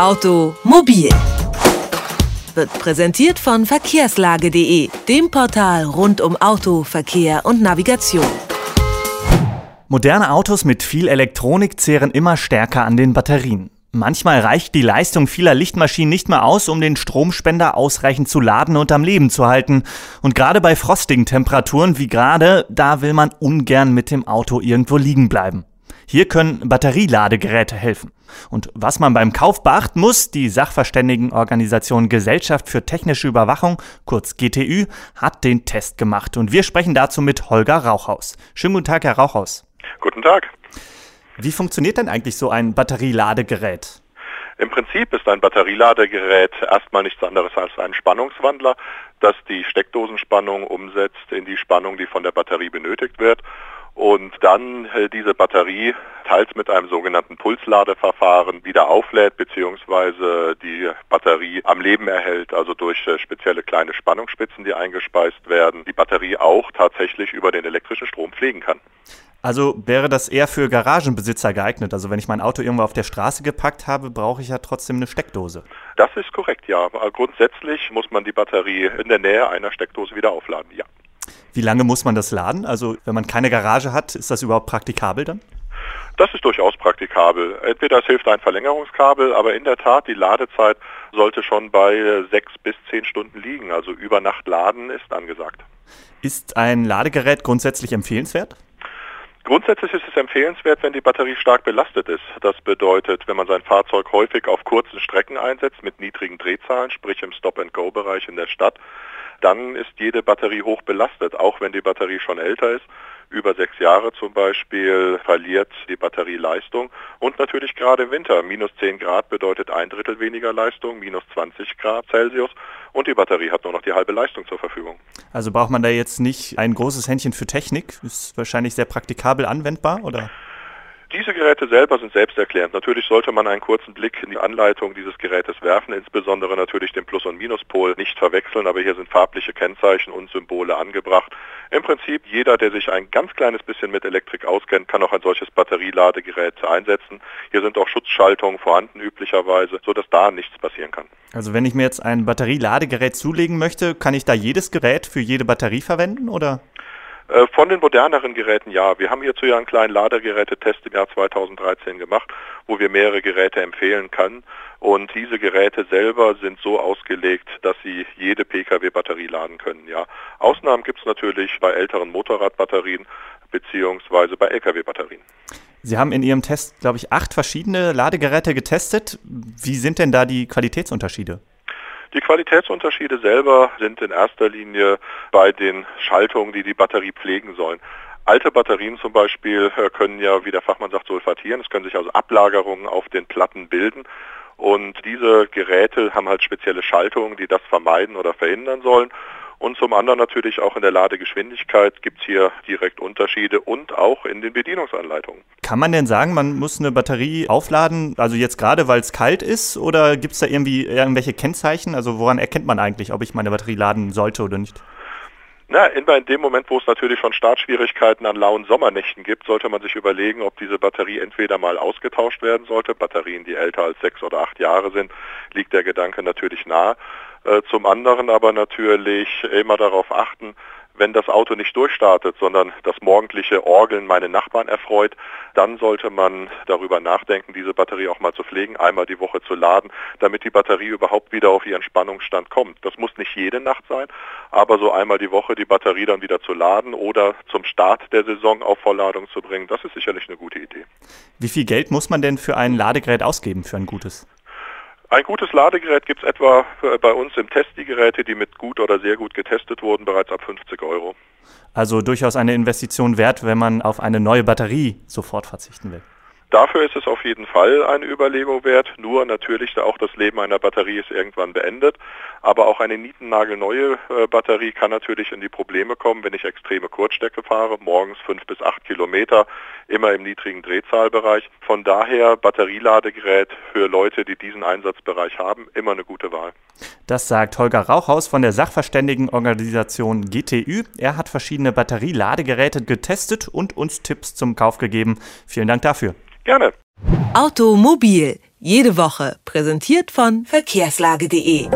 Automobil wird präsentiert von verkehrslage.de, dem Portal rund um Auto, Verkehr und Navigation. Moderne Autos mit viel Elektronik zehren immer stärker an den Batterien. Manchmal reicht die Leistung vieler Lichtmaschinen nicht mehr aus, um den Stromspender ausreichend zu laden und am Leben zu halten. Und gerade bei frostigen Temperaturen wie gerade, da will man ungern mit dem Auto irgendwo liegen bleiben. Hier können Batterieladegeräte helfen. Und was man beim Kauf beachten muss, die Sachverständigenorganisation Gesellschaft für technische Überwachung, kurz GTÜ, hat den Test gemacht. Und wir sprechen dazu mit Holger Rauchhaus. Schönen guten Tag, Herr Rauchhaus. Guten Tag. Wie funktioniert denn eigentlich so ein Batterieladegerät? Im Prinzip ist ein Batterieladegerät erstmal nichts anderes als ein Spannungswandler, das die Steckdosenspannung umsetzt in die Spannung, die von der Batterie benötigt wird und dann äh, diese Batterie teils mit einem sogenannten Pulsladeverfahren wieder auflädt bzw. die Batterie am Leben erhält, also durch äh, spezielle kleine Spannungsspitzen, die eingespeist werden, die Batterie auch tatsächlich über den elektrischen Strom pflegen kann. Also wäre das eher für Garagenbesitzer geeignet? Also wenn ich mein Auto irgendwo auf der Straße gepackt habe, brauche ich ja trotzdem eine Steckdose. Das ist korrekt, ja. Grundsätzlich muss man die Batterie in der Nähe einer Steckdose wieder aufladen, ja. Wie lange muss man das laden? Also wenn man keine Garage hat, ist das überhaupt praktikabel dann? Das ist durchaus praktikabel. Entweder es hilft ein Verlängerungskabel, aber in der Tat, die Ladezeit sollte schon bei sechs bis zehn Stunden liegen. Also über Nacht laden ist angesagt. Ist ein Ladegerät grundsätzlich empfehlenswert? Grundsätzlich ist es empfehlenswert, wenn die Batterie stark belastet ist. Das bedeutet, wenn man sein Fahrzeug häufig auf kurzen Strecken einsetzt mit niedrigen Drehzahlen, sprich im Stop-and-Go-Bereich in der Stadt, dann ist jede Batterie hoch belastet, auch wenn die Batterie schon älter ist. Über sechs Jahre zum Beispiel verliert die Batterie Leistung und natürlich gerade im Winter. Minus 10 Grad bedeutet ein Drittel weniger Leistung, minus 20 Grad Celsius und die Batterie hat nur noch die halbe Leistung zur Verfügung. Also braucht man da jetzt nicht ein großes Händchen für Technik? Ist wahrscheinlich sehr praktikabel anwendbar, oder? Diese Geräte selber sind selbsterklärend. Natürlich sollte man einen kurzen Blick in die Anleitung dieses Gerätes werfen, insbesondere natürlich den Plus- und Minuspol nicht verwechseln, aber hier sind farbliche Kennzeichen und Symbole angebracht. Im Prinzip jeder, der sich ein ganz kleines bisschen mit Elektrik auskennt, kann auch ein solches Batterieladegerät einsetzen. Hier sind auch Schutzschaltungen vorhanden üblicherweise, sodass da nichts passieren kann. Also wenn ich mir jetzt ein Batterieladegerät zulegen möchte, kann ich da jedes Gerät für jede Batterie verwenden oder? Äh, von den moderneren Geräten ja. Wir haben hierzu ja einen kleinen Ladegerätetest im Jahr 2013 gemacht, wo wir mehrere Geräte empfehlen können. Und diese Geräte selber sind so ausgelegt, dass sie jede Pkw-Batterie laden können. Ja. Ausnahmen gibt es natürlich bei älteren Motorradbatterien beziehungsweise bei Lkw-Batterien. Sie haben in Ihrem Test, glaube ich, acht verschiedene Ladegeräte getestet. Wie sind denn da die Qualitätsunterschiede? Die Qualitätsunterschiede selber sind in erster Linie bei den Schaltungen, die die Batterie pflegen sollen. Alte Batterien zum Beispiel äh, können ja, wie der Fachmann sagt, sulfatieren. Es können sich also Ablagerungen auf den Platten bilden. Und diese Geräte haben halt spezielle Schaltungen, die das vermeiden oder verhindern sollen. Und zum anderen natürlich auch in der Ladegeschwindigkeit gibt es hier direkt Unterschiede und auch in den Bedienungsanleitungen. Kann man denn sagen, man muss eine Batterie aufladen, also jetzt gerade, weil es kalt ist, oder gibt es da irgendwie irgendwelche Kennzeichen? Also woran erkennt man eigentlich, ob ich meine Batterie laden sollte oder nicht? Na, in dem Moment, wo es natürlich schon Startschwierigkeiten an lauen Sommernächten gibt, sollte man sich überlegen, ob diese Batterie entweder mal ausgetauscht werden sollte. Batterien, die älter als sechs oder acht Jahre sind, liegt der Gedanke natürlich nahe. Äh, zum anderen aber natürlich immer darauf achten, wenn das Auto nicht durchstartet, sondern das morgendliche Orgeln meine Nachbarn erfreut, dann sollte man darüber nachdenken, diese Batterie auch mal zu pflegen, einmal die Woche zu laden, damit die Batterie überhaupt wieder auf ihren Spannungsstand kommt. Das muss nicht jede Nacht sein, aber so einmal die Woche die Batterie dann wieder zu laden oder zum Start der Saison auf Vollladung zu bringen, das ist sicherlich eine gute Idee. Wie viel Geld muss man denn für ein Ladegerät ausgeben, für ein gutes? Ein gutes Ladegerät gibt es etwa bei uns im Test die Geräte, die mit gut oder sehr gut getestet wurden, bereits ab 50 Euro. Also durchaus eine Investition wert, wenn man auf eine neue Batterie sofort verzichten will. Dafür ist es auf jeden Fall eine Überlegung wert. Nur natürlich, da auch das Leben einer Batterie ist irgendwann beendet. Aber auch eine nietennagelneue äh, Batterie kann natürlich in die Probleme kommen, wenn ich extreme Kurzstrecke fahre, morgens fünf bis acht Kilometer, immer im niedrigen Drehzahlbereich. Von daher Batterieladegerät für Leute, die diesen Einsatzbereich haben, immer eine gute Wahl. Das sagt Holger Rauchhaus von der Sachverständigenorganisation GTÜ. Er hat verschiedene Batterieladegeräte getestet und uns Tipps zum Kauf gegeben. Vielen Dank dafür. Gerne. Automobil Jede Woche präsentiert von verkehrslage.de.